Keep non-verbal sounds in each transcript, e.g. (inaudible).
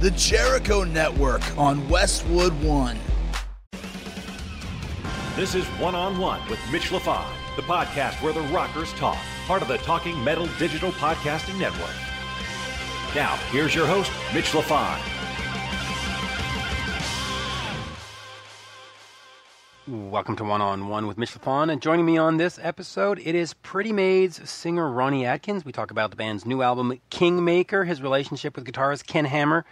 The Jericho Network on Westwood One. This is One on One with Mitch LaFon, the podcast where the rockers talk, part of the Talking Metal Digital Podcasting Network. Now, here's your host, Mitch LaFon. Welcome to One on One with Mitch LaFon, and joining me on this episode, it is Pretty Maids singer Ronnie Atkins. We talk about the band's new album, Kingmaker, his relationship with guitarist Ken Hammer,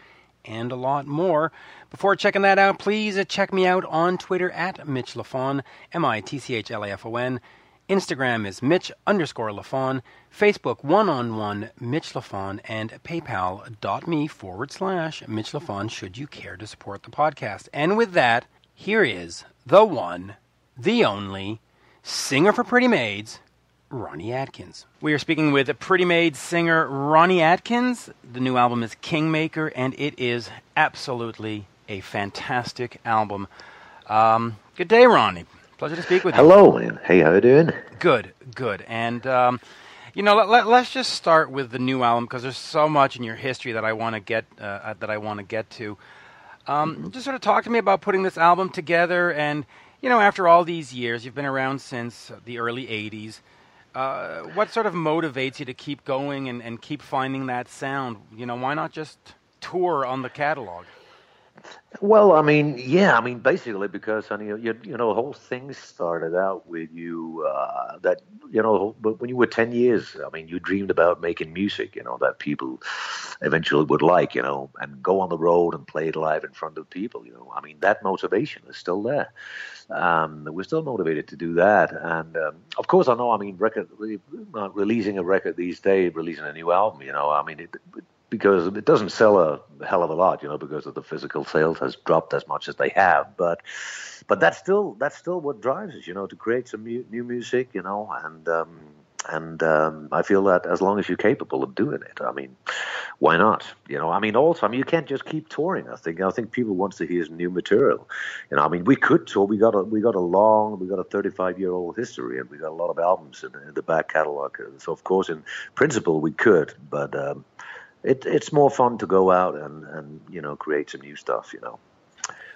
and a lot more. Before checking that out, please check me out on Twitter at Mitch LaFon, M-I-T-C-H-L-A-F-O-N. Instagram is Mitch underscore LaFon, Facebook one on one Mitch LaFon, and PayPal.me forward slash Mitch LaFon should you care to support the podcast. And with that, here is the one, the only, singer for Pretty Maids, Ronnie Atkins. We are speaking with Pretty Maids singer Ronnie Atkins. The new album is Kingmaker, and it is absolutely a fantastic album. Um, good day, Ronnie. Pleasure to speak with you. Hello, man. Hey, how you doing? Good, good. And um, you know, let, us let, just start with the new album because there's so much in your history that I want to get uh, that I want to get to. Um, just sort of talk to me about putting this album together, and you know, after all these years, you've been around since the early '80s. Uh, what sort of motivates you to keep going and, and keep finding that sound? You know, why not just tour on the catalog? Well, I mean, yeah, I mean, basically because I mean, you, you know, the whole thing started out with you uh, that you know, but when you were ten years, I mean, you dreamed about making music, you know, that people eventually would like, you know, and go on the road and play it live in front of people, you know. I mean, that motivation is still there. Um, we're still motivated to do that, and um, of course, I know. I mean, record releasing a record these days, releasing a new album, you know, I mean, it, it because it doesn't sell a hell of a lot, you know, because of the physical sales has dropped as much as they have. But but that's still that's still what drives us, you know, to create some mu- new music, you know, and um, and um, I feel that as long as you're capable of doing it, I mean, why not? You know, I mean, also, I mean, you can't just keep touring. I think I think people want to hear new material. You know, I mean, we could tour. We got a we got a long, we got a 35 year old history, and we got a lot of albums in, in the back catalog. So of course, in principle, we could, but. Um, it, it's more fun to go out and, and you know create some new stuff, you know.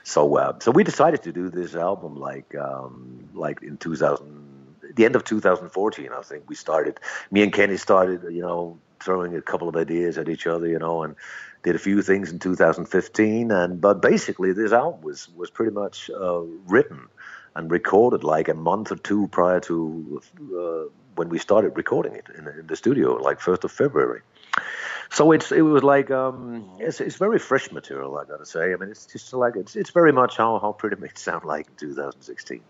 So uh, so we decided to do this album like um, like in 2000, the end of 2014. I think we started. Me and Kenny started, you know, throwing a couple of ideas at each other, you know, and did a few things in 2015. And but basically, this album was was pretty much uh, written and recorded like a month or two prior to uh, when we started recording it in, in the studio, like first of February. So it's it was like um, it's it's very fresh material. I gotta say. I mean, it's just like it's it's very much how how Pretty Maids sound like in 2016.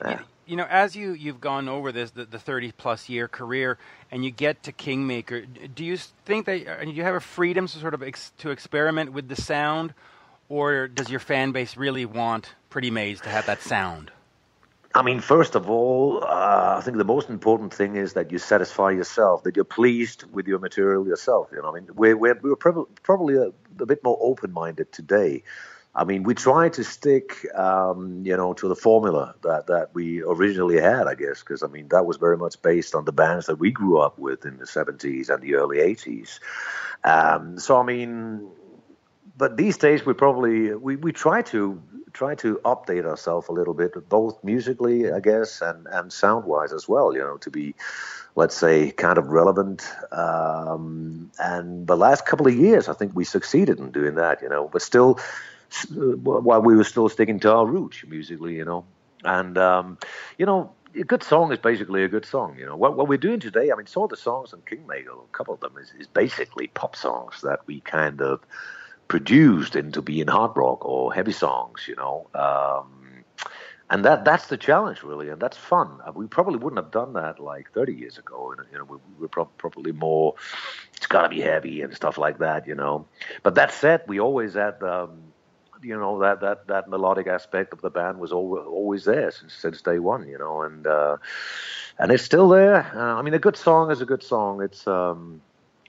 Yeah. You know, as you you've gone over this the, the 30 plus year career, and you get to Kingmaker, do you think that uh, you have a freedom to sort of ex, to experiment with the sound, or does your fan base really want Pretty Maids to have that sound? I mean, first of all, uh, I think the most important thing is that you satisfy yourself, that you're pleased with your material yourself. You know, I mean, we're we're, we're probably probably a, a bit more open-minded today. I mean, we try to stick, um, you know, to the formula that, that we originally had, I guess, because I mean that was very much based on the bands that we grew up with in the '70s and the early '80s. Um, so I mean, but these days we probably we, we try to try to update ourselves a little bit, both musically, I guess, and and sound wise as well. You know, to be, let's say, kind of relevant. Um, and the last couple of years, I think we succeeded in doing that. You know, but still, while we were still sticking to our roots musically, you know, and um, you know. A good song is basically a good song, you know. What, what we're doing today, I mean, some of the songs on Kingmaker, a couple of them, is, is basically pop songs that we kind of produced into being hard rock or heavy songs, you know. Um, and that that's the challenge, really, and that's fun. Uh, we probably wouldn't have done that like 30 years ago. You know, we, were pro- probably more. It's got to be heavy and stuff like that, you know. But that said, we always had, um, you know, that that that melodic aspect of the band was always always there since since day one, you know, and uh, and it's still there. Uh, I mean, a good song is a good song. It's um,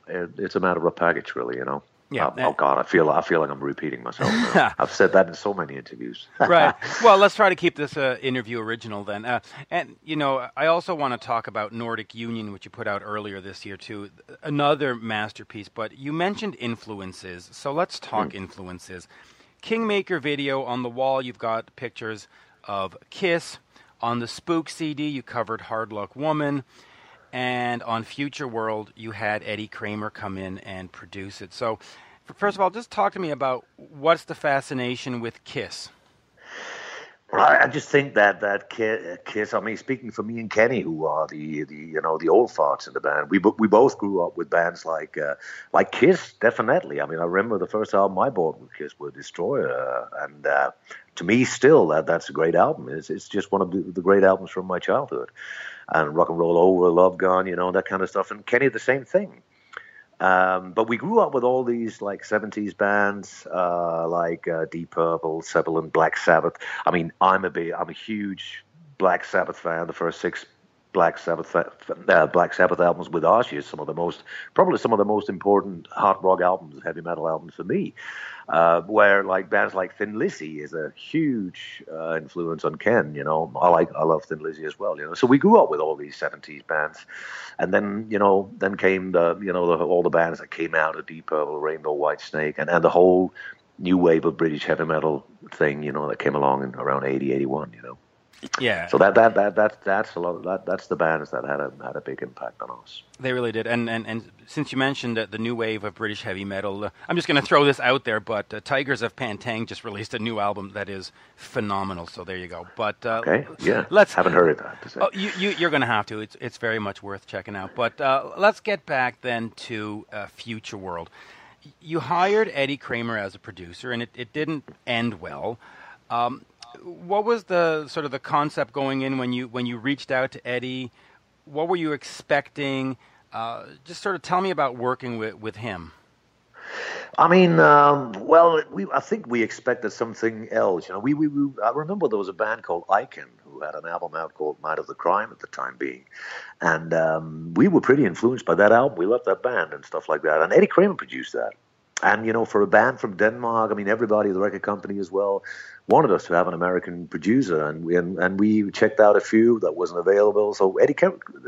it, it's a matter of package, really, you know. Yeah. Oh, oh, God, I feel I feel like I'm repeating myself. (laughs) I've said that in so many interviews. (laughs) right. Well, let's try to keep this uh, interview original then. Uh, and you know, I also want to talk about Nordic Union, which you put out earlier this year too. Another masterpiece. But you mentioned influences, so let's talk influences. Kingmaker video on the wall. You've got pictures of Kiss. On the Spook CD, you covered Hard Luck Woman. And on Future World, you had Eddie Kramer come in and produce it. So, first of all, just talk to me about what's the fascination with Kiss. Well, I just think that that Kiss. I mean, speaking for me and Kenny, who are the the you know the old farts in the band, we we both grew up with bands like uh, like Kiss. Definitely. I mean, I remember the first album I bought with Kiss was Destroyer, and uh, to me, still that that's a great album. It's it's just one of the, the great albums from my childhood, and Rock and Roll Over, Love Gun, you know that kind of stuff. And Kenny, the same thing. Um, but we grew up with all these like 70s bands, uh, like uh, Deep Purple, Zeppelin, Black Sabbath. I mean, I'm a big, I'm a huge Black Sabbath fan. The first six Black Sabbath uh, Black Sabbath albums with Ozzy is some of the most, probably some of the most important hard rock albums, heavy metal albums for me. Uh, where like bands like Thin Lizzy is a huge uh, influence on Ken. You know, I like I love Thin Lizzy as well. You know, so we grew up with all these '70s bands, and then you know then came the you know the, all the bands that came out of Deep Purple, Rainbow, White Snake, and and the whole new wave of British heavy metal thing. You know, that came along in around 80, 81, You know. Yeah. So that that that that that's a lot. That that's the bands that had a had a big impact on us. They really did. And and, and since you mentioned the new wave of British heavy metal, uh, I'm just going to throw this out there. But uh, Tygers of Pan Tang just released a new album that is phenomenal. So there you go. But uh, Okay, yeah. let's haven't heard of that. Oh, you, you, you're going to have to. It's, it's very much worth checking out. But uh, let's get back then to uh, Future World. You hired Eddie Kramer as a producer, and it, it didn't end well. Um, what was the sort of the concept going in when you when you reached out to Eddie? What were you expecting? Uh, just sort of tell me about working with, with him. I mean, um, well, we I think we expected something else. You know, we, we, we I remember there was a band called Icon who had an album out called Night of the Crime at the time being, and um, we were pretty influenced by that album. We loved that band and stuff like that. And Eddie Kramer produced that. And you know, for a band from Denmark, I mean, everybody, the record company as well, wanted us to have an American producer, and we and, and we checked out a few that wasn't available. So Eddie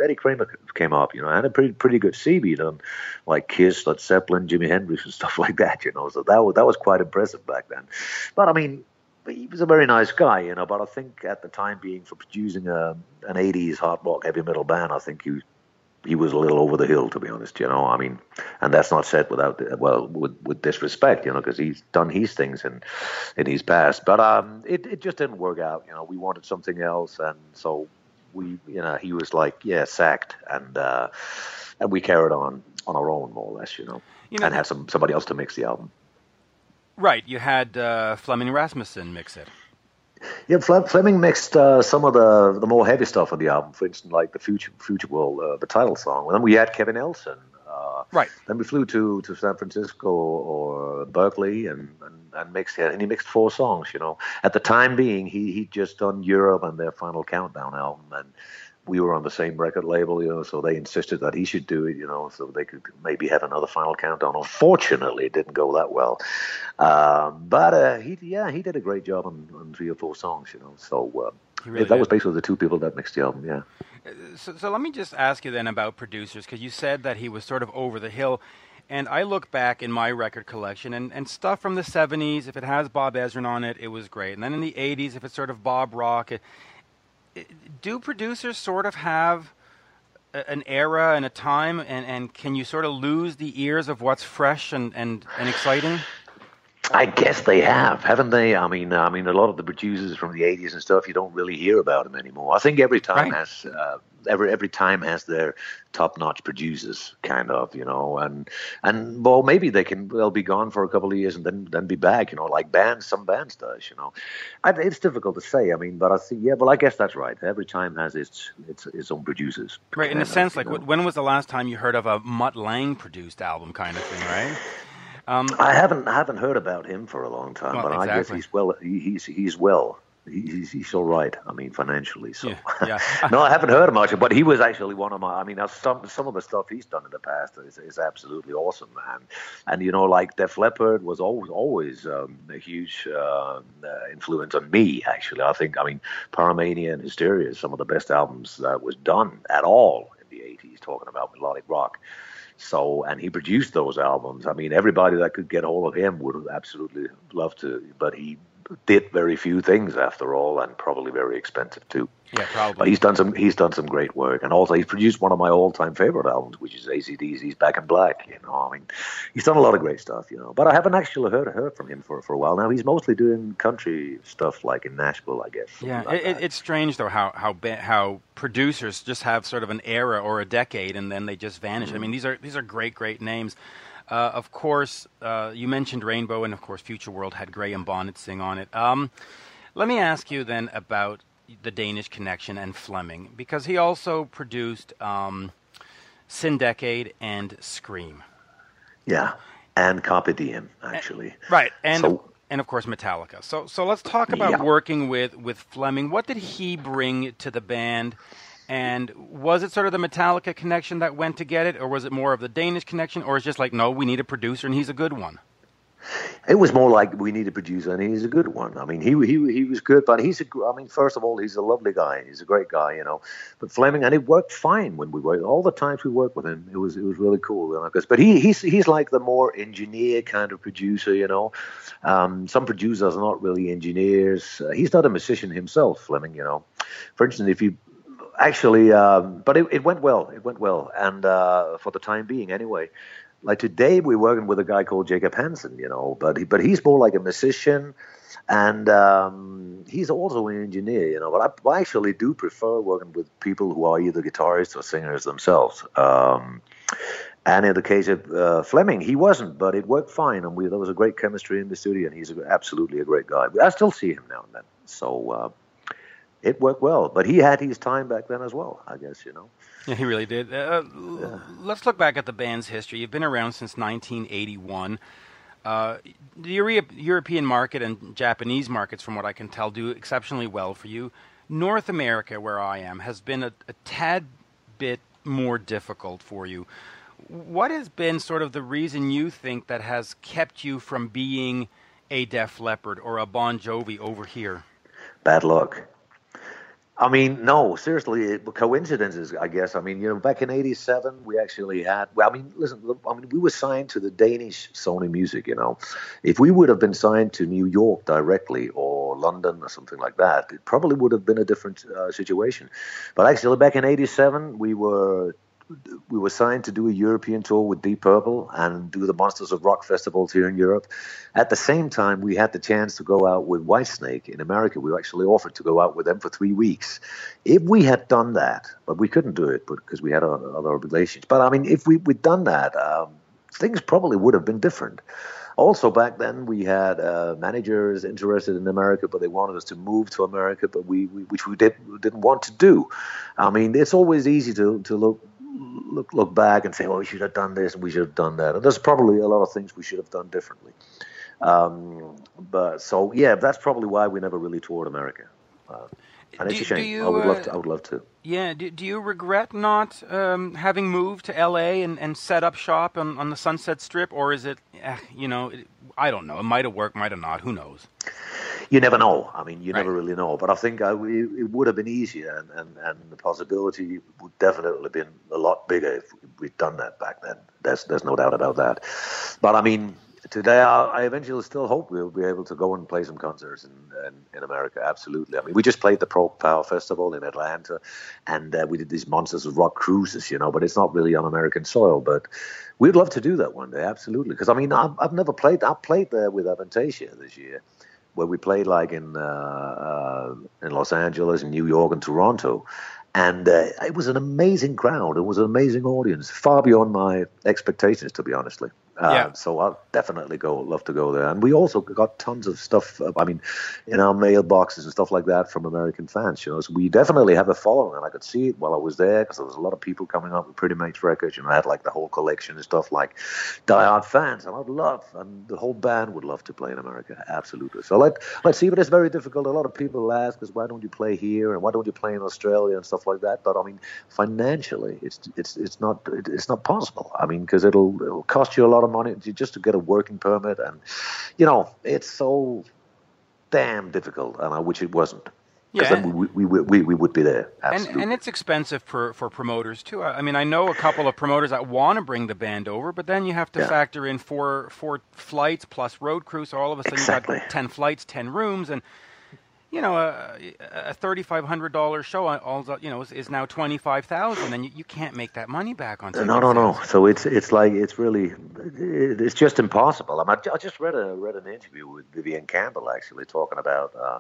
Eddie Kramer came up, you know, and a pretty pretty good CV on like Kiss, Led Zeppelin, Jimi Hendrix, (laughs) and stuff like that, you know. So that was that was quite impressive back then. But I mean, he was a very nice guy, you know. But I think at the time being for producing a an '80s hard rock heavy metal band, I think he he was a little over the hill, to be honest. You know, I mean, and that's not said without well with, with disrespect, you know, because he's done his things in in his past. But um, it it just didn't work out. You know, we wanted something else, and so we, you know, he was like, yeah, sacked, and uh, and we carried on on our own, more or less, you know, You know, and had some somebody else to mix the album. Right, you had uh, Flemming Rasmussen mix it. Yeah, Fle- Flemming mixed uh, some of the the more heavy stuff on the album. For instance, like the Future Future World, uh, the title song. And then we had Kevin Elson. Uh, Right. Then we flew to, to San Francisco or Berkeley and, and, and mixed it. And he mixed four songs. You know, at the time being, he he just done Europe and their Final Countdown album, and we were on the same record label. You know, so they insisted that he should do it. You know, so they could maybe have another Final Countdown. Unfortunately, it didn't go that well. Um, but uh, he yeah he did a great job on, on three or four songs. You know, so. Uh, really that did. was basically the two people that mixed the album, yeah. So, so let me just ask you then about producers, because you said that he was sort of over the hill. And I look back in my record collection, and, and stuff from the 70s, if it has Bob Ezrin on it, it was great. And then in the 80s, if it's sort of Bob Rock, it, it, do producers sort of have an era and a time, and, and can you sort of lose the ears of what's fresh and, and, and exciting? I guess they have, haven't they? I mean, I mean, a lot of the producers from the '80s and stuff, you don't really hear about them anymore. I think every time Right. has uh, every every time has their top-notch producers, kind of, you know, and and well, maybe they can they'll be gone for a couple of years and then then be back, you know, like bands, some bands does, you know. I, it's difficult to say. I mean, but I think yeah, well, I guess that's right. Every time has its its its own producers. Right, in a of, sense, like know. when was the last time you heard of a Mutt Lange produced album kind of thing, right? Um, I haven't I haven't heard about him for a long time, Well, but I guess he's well. He, he's he's well. he's, he's all right. I mean, financially. So, yeah, yeah. (laughs) no, I haven't heard much, but he was actually one of my. I mean, some some of the stuff he's done in the past is, is absolutely awesome, and and you know, like Def Leppard was always always um, a huge uh, influence on me. Actually, I think I mean, Pyromania and Hysteria is some of the best albums that was done at all in the '80s. Talking about melodic rock. So, and he produced those albums. I mean, everybody that could get hold of him would absolutely love to, but he did very few things after all, and probably very expensive too. Yeah, probably. But he's done some he's done some great work, and also he's produced one of my all time favorite albums, which is ACDC's Back in Black. You know, I mean, he's done a lot of great stuff. You know, but I haven't actually heard heard from him for for a while now. He's mostly doing country stuff, like in Nashville, I guess. Yeah, like it, it's strange though how how how producers just have sort of an era or a decade, and then they just vanish. Mm-hmm. I mean, these are these are great great names. Uh, of course, uh, you mentioned Rainbow, and of course, Future World had Graham Bonnet sing on it. Um, let me ask you then about the Danish Connection and Flemming, because he also produced um, Sin-Decade and Scream. Yeah, and Carpe Diem, actually. Right, and so, and of course Metallica. So so let's talk about yeah. working with with Flemming. What did he bring to the band? And was it sort of the Metallica connection that went to get it, or was it more of the Danish connection, or is just like, no, we need a producer and he's a good one? It was more like we need a producer and he's a good one. I mean, he he he was good, but he's a. I mean, first of all, he's a lovely guy. He's a great guy, you know. But Flemming and it worked fine when we worked. All the times we worked with him, it was it was really cool. You know, but he he's he's like the more engineer kind of producer, you know. Um, some producers are not really engineers. Uh, he's not a musician himself, Fleming. You know, for instance, if you actually, um, but it, it, went well. It went well, and uh, for the time being, anyway. Like today, we're working with a guy called Jacob Hansen, you know, but he, but he's more like a musician, and um, he's also an engineer, you know. But I, I, actually do prefer working with people who are either guitarists or singers themselves. Um, and in the case of uh, Flemming, he wasn't, but it worked fine, and we, there was a great chemistry in the studio, and he's a, absolutely a great guy. I still see him now and then, so. Uh, it worked well. But he had his time back then as well, I guess, you know. Yeah, he really did. Uh, yeah. Let's look back at the band's history. You've been around since 1981. Uh, the Euro- European market and Japanese markets, from what I can tell, do exceptionally well for you. North America, where I am, has been a, a tad bit more difficult for you. What has been sort of the reason you think that has kept you from being a Def Leppard or a Bon Jovi over here? Bad luck. I mean, no, seriously, coincidences, I guess. I mean, you know, back in '87, we actually had. Well, I mean, listen, I mean, we were signed to the Danish Sony Music. You know, if we would have been signed to New York directly or London or something like that, it probably would have been a different uh, situation. But actually, back in '87, we were we were signed to do a European tour with Deep Purple and do the Monsters of Rock festivals here in Europe. At the same time, we had the chance to go out with Whitesnake in America. We were actually offered to go out with them for three weeks. If we had done that, but we couldn't do it because we had other obligations. But I mean, if we, we'd done that, um, things probably would have been different. Also, back then we had uh, managers interested in America, but they wanted us to move to America, but we, we which we did didn't want to do. I mean, it's always easy to to look look look back and say, "Oh, we should have done this and we should have done that." And there's probably a lot of things we should have done differently. Um, but so yeah, that's probably why we never really toured America. Uh, and it's a shame. You, I would love to. I would love to. Yeah. Do, do you regret not um, having moved to L.A. and, and set up shop on, on the Sunset Strip, or is it, eh, you know, it, I don't know. It might have worked, might have not. Who knows? you never know. I mean, you right. never really know. But I think I, it, it, would have been easier, and, and, and the possibility would definitely have been a lot bigger if we'd done that back then. There's there's no doubt about that. But I mean, today I, I eventually still hope we'll be able to go and play some concerts in, in, in America. Absolutely. I mean, we just played the Prog Power Festival in Atlanta, and uh, we did these Monsters of Rock cruises, you know. But it's not really on American soil. But we'd love to do that one day, absolutely. Because I mean, I've, I've never played. I played there with Avantasia this year where we played like in uh, uh, in Los Angeles, New York, and Toronto, and uh, it was an amazing crowd. It was an amazing audience, far beyond my expectations, to be honestly. Yeah. So I'll definitely go, love to go there. And we also got tons of stuff. uh, I mean, in our mailboxes and stuff like that from American fans. You know, so we definitely have a following, and I could see it while I was there because there was a lot of people coming up with Pretty Maids records. You know, I had like the whole collection and stuff like diehard fans, and I'd love, and the whole band would love to play in America, absolutely. So let let's see, but it's very difficult. A lot of people ask us, why don't you play here, and why don't you play in Australia and stuff like that. But I mean, financially, it's it's it's not it's not possible. I mean, because it'll it'll cost you a lot of money just to get a working permit, and you know, it's so damn difficult, and I wish it wasn't. Because Yeah. then we, we, we, we, would be there. And, Absolutely. and it's expensive for, for promoters too. I mean, I know a couple of promoters that want to bring the band over, but then you have to Yeah. factor in four four flights plus road crew. So all of a sudden Exactly. you've got ten flights, ten rooms, and you know a, a thirty five hundred dollar show, uh, all you know, is, is now twenty five thousand, and you, you can't make that money back on. No, no, no. So it's it's like it's really it's just impossible. I, mean, I just read a read an interview with Vivian Campbell actually talking about uh,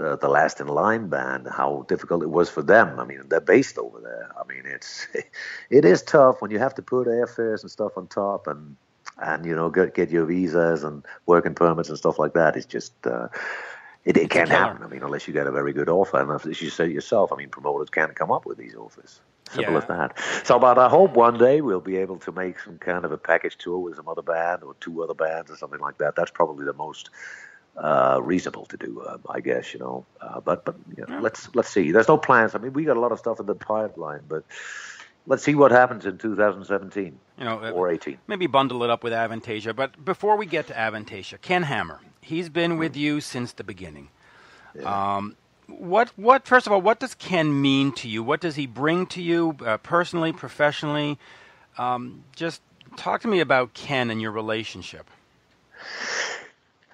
uh, the Last in Line band, how difficult it was for them. I mean, they're based over there. I mean, it's (laughs) it is tough when you have to put airfares and stuff on top and and you know get get your visas and working permits and stuff like that. It's just. Uh, it, it can't happen. I mean, unless you get a very good offer. And as you said yourself, I mean, promoters can't come up with these offers. Simple Yeah. as that. So, but I hope one day we'll be able to make some kind of a package tour with some other band or two other bands or something like that. That's probably the most uh, reasonable to do, uh, I guess. You know, uh, but but you know, let's let's see. There's no plans. I mean, we got a lot of stuff in the pipeline, but let's see what happens in 2017 You know, uh, or 18. maybe bundle it up with Avantasia. But before we get to Avantasia, Ken Hammer, he's been with you since the beginning. Um, what, what, first of all, what does Ken mean to you? What does he bring to you uh, personally, professionally? Um, just talk to me about Ken and your relationship.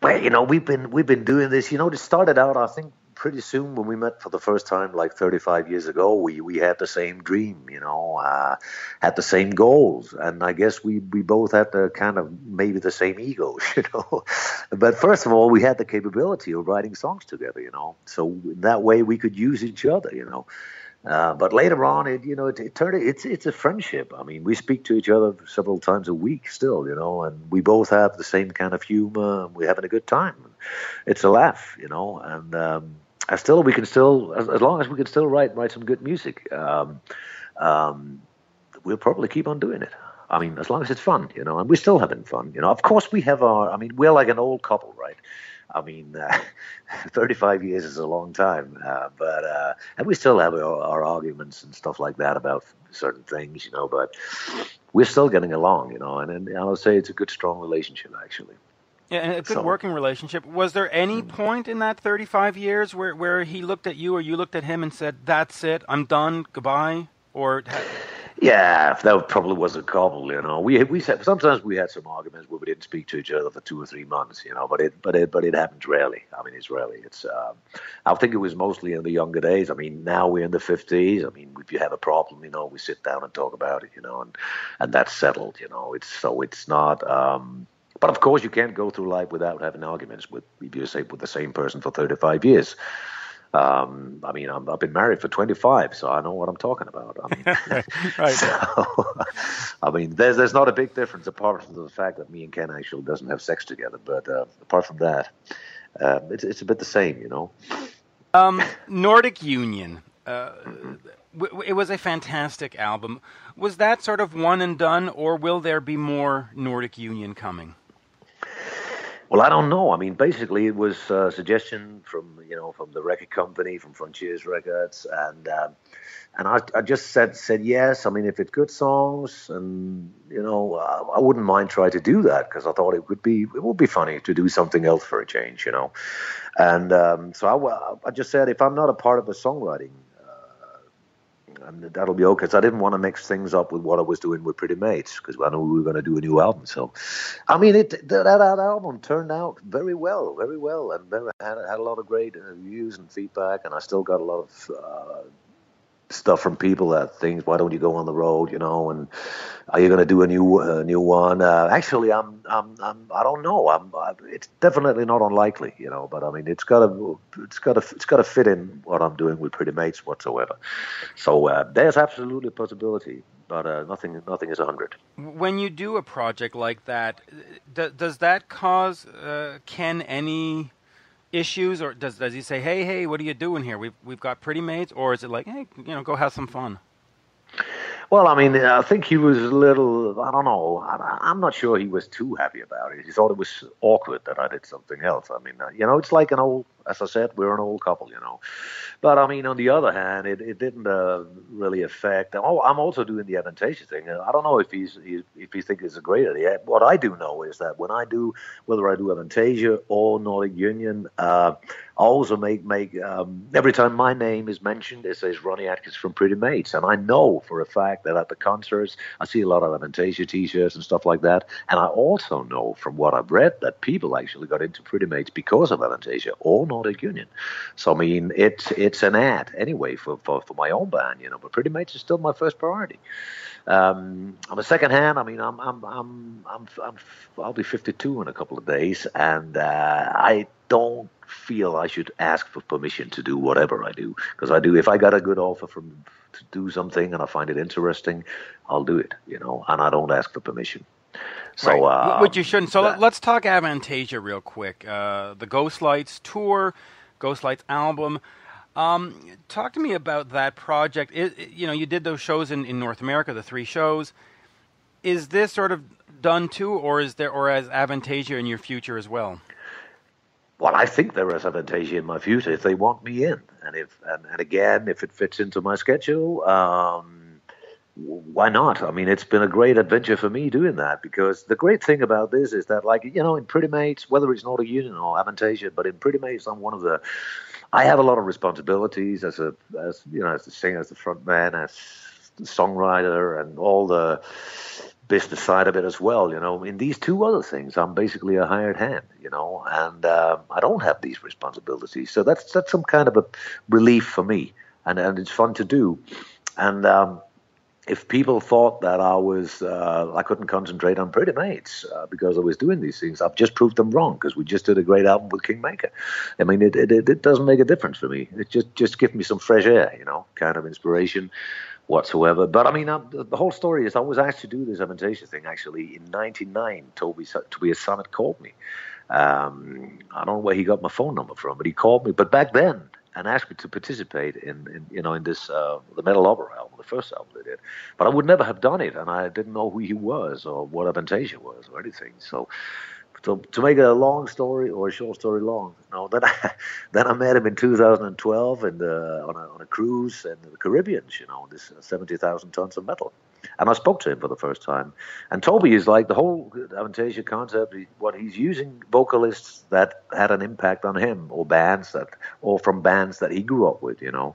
Well, you know, we've been we've been doing this. You know, it started out. I think pretty soon when we met for the first time, like 35 years ago, we we had the same dream. You know, uh, had the same goals, and I guess we we both had the kind of maybe the same egos. (laughs) You know, but first of all, we had the capability of writing songs together. You know, so that way we could use each other. You know. Uh, but later on, it you know it, it turned it's it's a friendship. I mean, we speak to each other several times a week still, you know, and we both have the same kind of humor. and We're having a good time. It's a laugh, you know, and um, I still we can still as, as long as we can still write write some good music. Um, um, we'll probably keep on doing it. I mean, as long as it's fun, you know, and we're still having fun, you know. Of course, we have our. I mean, we're like an old couple, right? I mean, uh, (laughs) 35 years is a long time, uh, but uh, and we still have our, our arguments and stuff like that about certain things, you know. But we're still getting along, you know, and, and I'll say it's a good, strong relationship, actually. Yeah, and a good So- working relationship. Was there any point in that 35 years where, where he looked at you or you looked at him and said, "That's it, I'm done, goodbye"? Or Yeah, that probably was a couple, you know. We we said sometimes we had some arguments where we didn't speak to each other for two or three months, you know. But it but it but it happens rarely. I mean, it's rarely. It's um, I think it was mostly in the younger days. I mean, now we're in the fifties. I mean, if you have a problem, you know, we sit down and talk about it, you know, and and that's settled, you know. It's so it's not. um but of course, you can't go through life without having arguments with, if you say, with the same person for 35 years. Um, I mean, I'm, I've been married for 25, so I know what I'm talking about. I mean, (laughs) Right. (laughs) so, (laughs) I mean, there's there's not a big difference apart from the fact that me and Ken actually doesn't have sex together. But uh, apart from that, um, it's it's a bit the same, you know. Um, Nordic Union. Uh, it was a fantastic album. Was that sort of one and done, or will there be more Nordic Union coming? Well, I don't know. I mean, basically, it was a suggestion from you know from the record company, from Frontiers Records, and um, and I, I just said said yes. I mean, if it's good songs, and you know, uh, I wouldn't mind try to do that because I thought it would be it would be funny to do something else for a change, you know. And um, so I, I just said if I'm not a part of the songwriting. And that'll be okay. 'cause I didn't want to mix things up with what I was doing with Pretty Maids because I knew we were going to do a new album. So, I mean, it that, that album turned out very well, very well, and had, had a lot of great uh, reviews and feedback. And I still got a lot of uh, stuff from people that things why don't you go on the road you know and are you going to do a new uh, new one? Uh, actually I'm, I'm I'm I don't know. I'm I, it's definitely not unlikely you know but I mean it's got to it's got to it's got to fit in what I'm doing with Pretty Maids whatsoever. So uh, there's absolutely a possibility but uh, nothing nothing is a hundred. When you do a project like that d- does that cause uh, Ken any issues, or does does he say, "Hey, hey, what are you doing here? We've we've got pretty maids," or is it like, "Hey, you know, go have some fun"? Well, I mean, I think he was a little, I don't know, I'm not sure he was too happy about it. He thought it was awkward that I did something else. I mean, uh, you know, it's like an old, as I said, we're an old couple, you know. But I mean, on the other hand, it, it didn't uh, really affect. Oh, I'm also doing the Avantasia thing. I don't know if he's if he thinks it's a great idea. What I do know is that when I do, whether I do Avantasia or Nordic Union, uh, I also make make um, every time my name is mentioned, it says Ronnie Atkins from Pretty Maids, and I know for a fact that at the concerts I see a lot of Avantasia T-shirts and stuff like that, and I also know from what I've read that people actually got into Pretty Maids because of Avantasia or Nordic Union. So I mean, it's it's an ad anyway for, for, for my own band, you know. But Pretty Maids is still my first priority. Um, on the second hand, I mean, I'm I'm I'm I'm, I'm I'll be 52 in a couple of days, and uh, I don't feel I should ask for permission to do whatever I do because I do. If I got a good offer from to do something and I find it interesting, I'll do it, you know, and I don't ask for permission. So, right. uh, which you shouldn't. So that, let's talk Avantasia real quick. Uh, the Ghost Lights tour, Ghost Lights album. Um, talk to me about that project. It, it, you know, you did those shows in, in North America, the three shows. Is this sort of done too, or is there, or as Avantasia in your future as well? Well, I think there is Avantasia in my future if they want me in, and if and, and again, if it fits into my schedule, um, why not? I mean, it's been a great adventure for me doing that because the great thing about this is that, like you know, in Pretty Maids, whether it's Nordic Union or Avantasia, but in Pretty Maids, I'm one of the I have a lot of responsibilities as a as you know as the singer, as the front man, as the songwriter, and all the business side of it as well. You know, in these two other things, I'm basically a hired hand. You know, and uh, I don't have these responsibilities, so that's that's some kind of a relief for me, and and it's fun to do, and. Um, if people thought that I was uh, I couldn't concentrate on Pretty Maids uh, because I was doing these things, I've just proved them wrong because we just did a great album with Kingmaker. I mean, it, it, it doesn't make a difference for me. It just just gives me some fresh air, you know, kind of inspiration whatsoever. But I mean, I'm, the whole story is I was asked to do this Avantasia thing actually in '99. Toby Tobias Sammet called me. Um, I don't know where he got my phone number from, but he called me. But back then, and asked me to participate in, in you know in this uh, the Metal Opera album, the first album they did. But I would never have done it, and I didn't know who he was or what Avantasia was or anything. So. To, to make a long story or a short story long, no. Then (laughs) I, then I met him in 2012 and on a on a cruise in the Caribbean, you know, this 70,000 tons of metal. And I spoke to him for the first time. And Toby is like the whole Avantasia concept, what he's using vocalists that had an impact on him or bands that, or from bands that he grew up with, you know.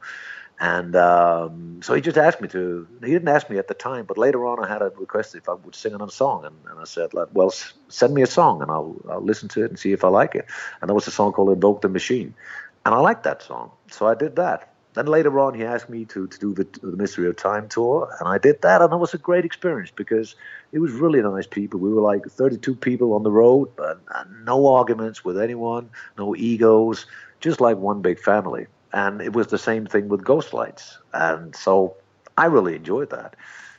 And um, so he just asked me to, he didn't ask me at the time, but later on I had a request if I would sing on a song. And, and I said, like, well, send me a song and I'll, I'll listen to it and see if I like it. And there was a song called Invoke the Machine. And I liked that song. So I did that. Then later on, he asked me to, to do the, the Mystery of Time tour, and I did that, and it was a great experience because it was really nice people. We were like 32 people on the road, but no arguments with anyone, no egos, just like one big family. And it was the same thing with Ghost Lights, and so I really enjoyed that.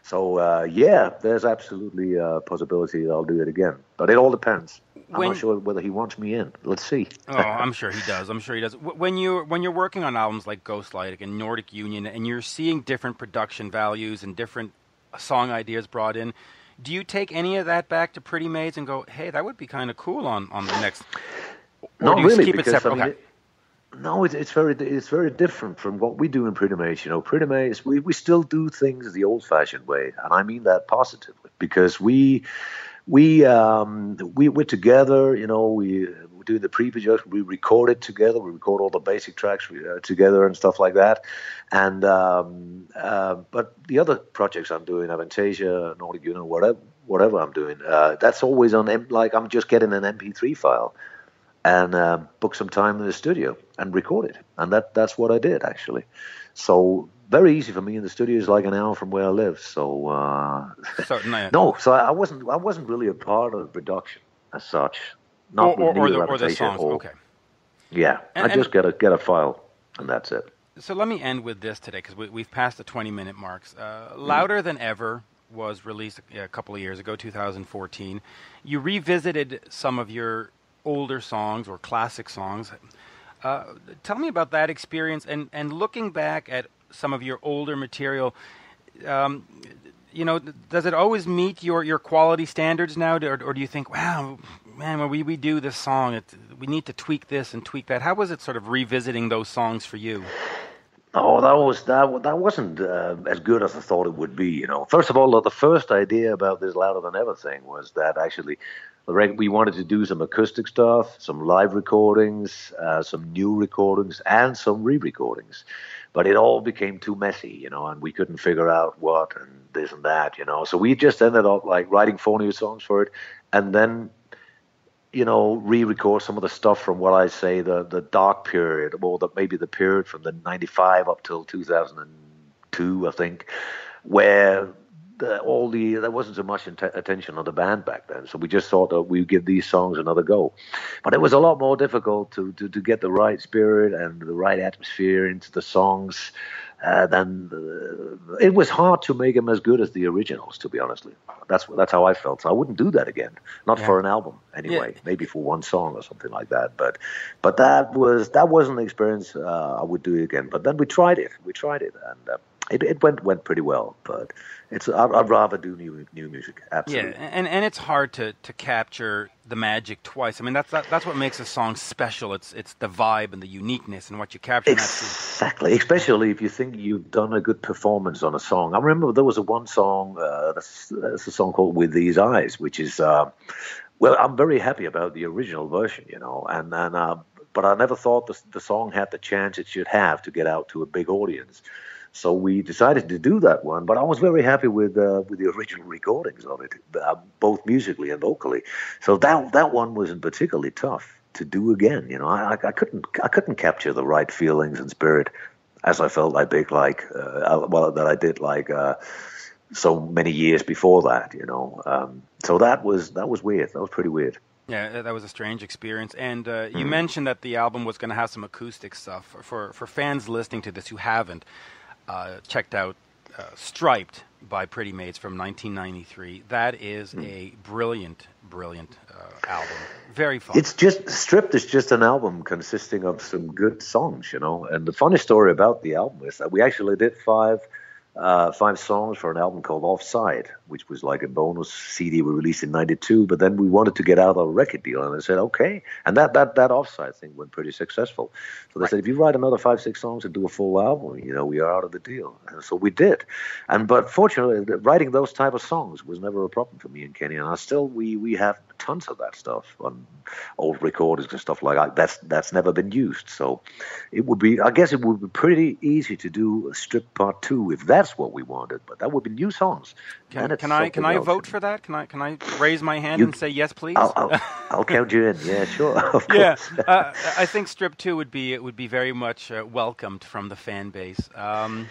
So uh, yeah, there's absolutely a possibility that I'll do it again, but it all depends. I'm when, not sure whether he wants me in. Let's see. (laughs) oh, I'm sure he does. I'm sure he does. When you when you're working on albums like Ghostlight and Nordic Union, and you're seeing different production values and different song ideas brought in, do you take any of that back to Pretty Maids and go, "Hey, that would be kind of cool on on the next"? Or not really, because, I mean, okay. It, no, it's, it's very it's very different from what we do in Pretty Maids. You know, Pretty Maids, we, we still do things the old-fashioned way, and I mean that positively because we we um, we we're together. You know, we we do the pre-production. We record it together. We record all the basic tracks uh, together and stuff like that. And um, uh, but the other projects I'm doing, Avantasia, Nordic Union, whatever whatever I'm doing, uh, that's always on like I'm just getting an MP3 file and uh, book some time in the studio and record it. And that that's what I did actually. So very easy for me, in the studio is like an hour from where I live. So, uh, so no, (laughs) no, so I wasn't I wasn't really a part of the production as such. Not or, or, or, the, or the songs. Or, okay. Yeah, and, I just get a get a file, and that's it. So let me end with this today because we, have passed the 20 minute marks. Uh, Louder Than Ever was released a, a couple of years ago, 2014. You revisited some of your older songs or classic songs. Uh, tell me about that experience and, and looking back at some of your older material. Um, you know, does it always meet your, your quality standards now, or, or do you think, wow, man, when we, we do this song, it, we need to tweak this and tweak that? How was it sort of revisiting those songs for you? Oh, that was that. That wasn't uh, as good as I thought it would be. You know, first of all, the first idea about this louder than ever thing was that actually, we wanted to do some acoustic stuff, some live recordings, uh, some new recordings, and some re-recordings. But it all became too messy, you know, and we couldn't figure out what and this and that, you know. So we just ended up like writing four new songs for it, and then you know, re-record some of the stuff from what I say the the dark period, or the, maybe the period from the '95 up till 2002, I think, where the, all the there wasn't so much attention on the band back then. So we just thought that we'd give these songs another go, but it was a lot more difficult to to, to get the right spirit and the right atmosphere into the songs uh, then uh, it was hard to make them as good as the originals. To be honest, that's that's how I felt. So I wouldn't do that again, not yeah. for an album anyway. Yeah. Maybe for one song or something like that. But but that was that wasn't an experience uh, I would do again. But then we tried it. We tried it, and uh, it, it went went pretty well. But it's I'd, I'd, rather do new new music. Absolutely. Yeah, and and it's hard to, to capture the magic twice. I mean, that's that, that's what makes a song special. It's it's the vibe and the uniqueness and what you capture. Exactly, especially if you think you've done a good performance on a song. I remember there was a one song. Uh, that's, that's a song called "With These Eyes," which is. Uh, well, I'm very happy about the original version, you know, and and uh, but I never thought the the song had the chance it should have to get out to a big audience. So we decided to do that one, but I was very happy with uh, with the original recordings of it, uh, both musically and vocally. So that that one wasn't particularly tough to do again. You know, I, I couldn't I couldn't capture the right feelings and spirit as I felt I did like uh, well that I did like uh, so many years before that. You know, um, so that was that was weird. That was pretty weird. Yeah, that was a strange experience. And uh, you mm. mentioned that the album was going to have some acoustic stuff. For for fans listening to this who haven't, uh, checked out uh, Stripped by Pretty Maids from 1993. That is mm. a brilliant, brilliant uh, album. Very fun. It's just Stripped is just an album consisting of some good songs, you know. And the funny story about the album is that we actually did five uh, five songs for an album called Offside, which was like a bonus CD we released in '92. But then we wanted to get out of a record deal, and I said, okay. And that that that Offside thing went pretty successful. So they right. said, if you write another five six songs and do a full album, you know, we are out of the deal. And so we did. And but fortunately, writing those type of songs was never a problem for me and Kenny. And I still we we have tons of that stuff on old recordings and stuff like that. That's that's never been used. So it would be, I guess, it would be pretty easy to do a strip part two if that's what we wanted. But that would be new songs. Can, can I can I vote for that? Can I can I raise my hand you, and say yes, please? I'll, I'll, (laughs) I'll, count you in. Yeah, sure. (laughs) yeah, uh, I think strip two would be it would be very much uh, welcomed from the fan base. Um,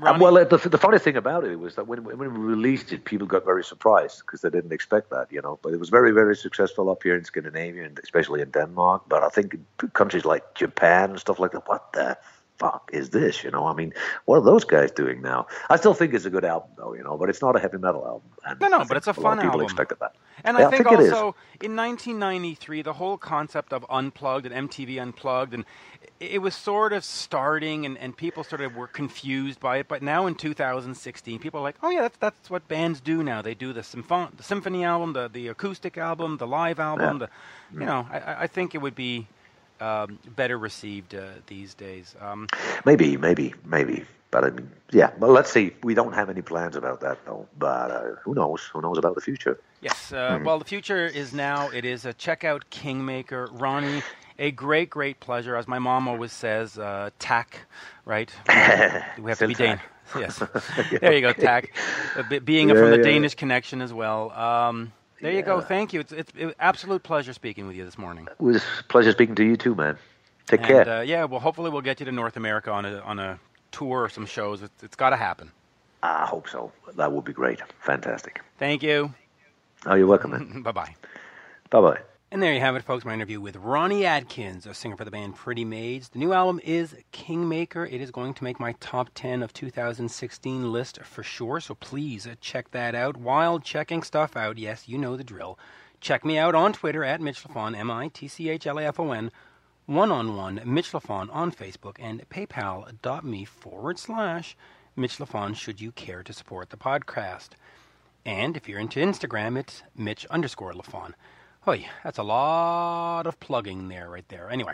um, well, the, the funny thing about it was that when, when we released it, people got very surprised because they didn't expect that, you know. But it was very, very successful up here in Scandinavia and especially in Denmark. But I think countries like Japan and stuff like that, what the fuck is this? You know, I mean, what are those guys doing now? I still think it's a good album, though, you know, but it's not a heavy metal album. And no, no, but it's a, a fun people album. expected that. And yeah, I, think I think, also in 1993, the whole concept of Unplugged and MTV Unplugged, and it was sort of starting, and, and people sort of were confused by it. But now in 2016, people are like, oh, yeah, that's, that's what bands do now. They do the, symphon- the symphony album, the, the acoustic album, the live album. Yeah. The, you mm. know, I, I think it would be um, better received uh, these days. Um, maybe, maybe, maybe. But I mean, yeah. Well, let's see. We don't have any plans about that, though. But uh, who knows? Who knows about the future? Yes. Uh, mm-hmm. Well, the future is now. It is a checkout Kingmaker, Ronnie. A great, great pleasure, as my mom always says. Uh, tack, right? (laughs) we have to be Danish. Yes. (laughs) there you go, tack. Uh, being yeah, from the yeah. Danish connection as well. Um, there yeah. you go. Thank you. It's, it's an absolute pleasure speaking with you this morning. It was a pleasure speaking to you too, man. Take and, care. Uh, yeah, well, hopefully we'll get you to North America on a on a tour or some shows. It's, it's got to happen. I hope so. That would be great. Fantastic. Thank you. Oh, you're welcome, man. (laughs) bye bye. bye bye. And there you have it, folks. My interview with Ronnie Atkins, a singer for the band Pretty Maids. The new album is Kingmaker. It is going to make my top 10 of 2016 list for sure, so please uh, check that out. While checking stuff out, yes, you know the drill. Check me out on Twitter at Mitch Lafon, M I T C H L A F O N, one on one, Mitch Lafon on Facebook, and paypal.me forward slash Mitch Lafon should you care to support the podcast. And if you're into Instagram, it's Mitch underscore Lafon. Oy, that's a lot of plugging there, right there. Anyway,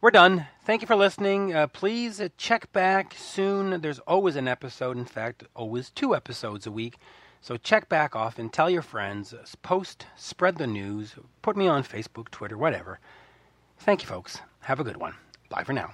we're done. Thank you for listening. Uh, please check back soon. There's always an episode. In fact, always two episodes a week. So check back often. Tell your friends. Post, spread the news. Put me on Facebook, Twitter, whatever. Thank you, folks. Have a good one. Bye for now.